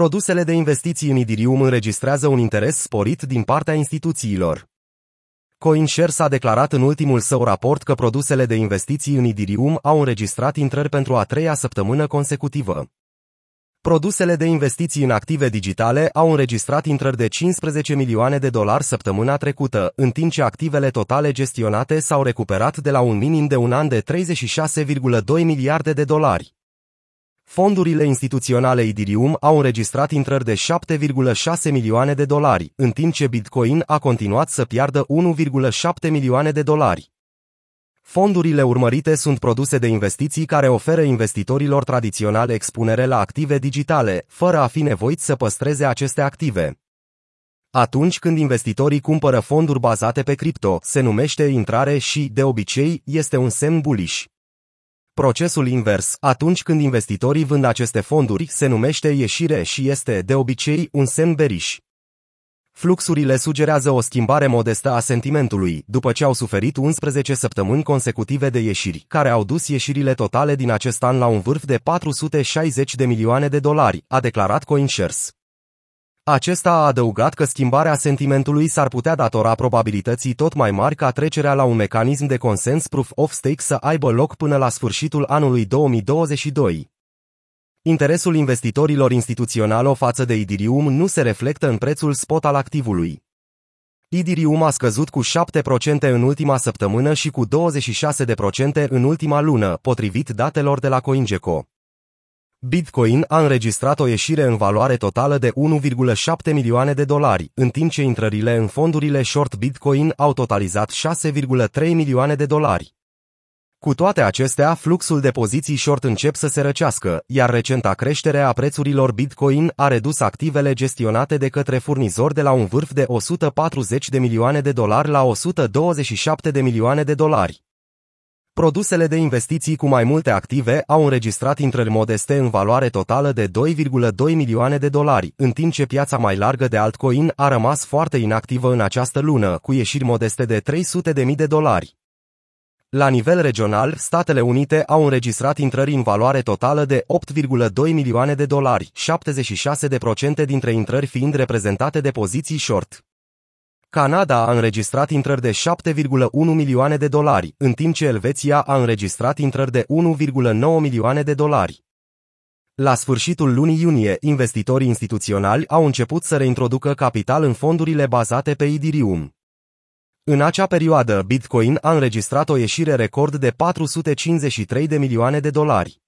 Produsele de investiții în Idirium înregistrează un interes sporit din partea instituțiilor. CoinShares a declarat în ultimul său raport că produsele de investiții în Idirium au înregistrat intrări pentru a treia săptămână consecutivă. Produsele de investiții în active digitale au înregistrat intrări de 15 milioane de dolari săptămâna trecută, în timp ce activele totale gestionate s-au recuperat de la un minim de un an de 36,2 miliarde de dolari. Fondurile instituționale Idirium au înregistrat intrări de 7,6 milioane de dolari, în timp ce Bitcoin a continuat să piardă 1,7 milioane de dolari. Fondurile urmărite sunt produse de investiții care oferă investitorilor tradiționale expunere la active digitale, fără a fi nevoiți să păstreze aceste active. Atunci când investitorii cumpără fonduri bazate pe cripto, se numește intrare și, de obicei, este un semn bullish. Procesul invers, atunci când investitorii vând aceste fonduri, se numește ieșire și este, de obicei, un semn beriș. Fluxurile sugerează o schimbare modestă a sentimentului, după ce au suferit 11 săptămâni consecutive de ieșiri, care au dus ieșirile totale din acest an la un vârf de 460 de milioane de dolari, a declarat CoinShares. Acesta a adăugat că schimbarea sentimentului s-ar putea datora probabilității tot mai mari ca trecerea la un mecanism de consens proof of stake să aibă loc până la sfârșitul anului 2022. Interesul investitorilor instituționali față de Idirium nu se reflectă în prețul spot al activului. Idirium a scăzut cu 7% în ultima săptămână și cu 26% în ultima lună, potrivit datelor de la CoinGecko. Bitcoin a înregistrat o ieșire în valoare totală de 1,7 milioane de dolari, în timp ce intrările în fondurile short Bitcoin au totalizat 6,3 milioane de dolari. Cu toate acestea, fluxul de poziții short încep să se răcească, iar recenta creștere a prețurilor Bitcoin a redus activele gestionate de către furnizori de la un vârf de 140 de milioane de dolari la 127 de milioane de dolari. Produsele de investiții cu mai multe active au înregistrat intrări modeste în valoare totală de 2,2 milioane de dolari, în timp ce piața mai largă de altcoin a rămas foarte inactivă în această lună, cu ieșiri modeste de 300.000 de dolari. La nivel regional, Statele Unite au înregistrat intrări în valoare totală de 8,2 milioane de dolari, 76% dintre intrări fiind reprezentate de poziții short. Canada a înregistrat intrări de 7,1 milioane de dolari, în timp ce Elveția a înregistrat intrări de 1,9 milioane de dolari. La sfârșitul lunii iunie, investitorii instituționali au început să reintroducă capital în fondurile bazate pe Idirium. În acea perioadă, Bitcoin a înregistrat o ieșire record de 453 de milioane de dolari.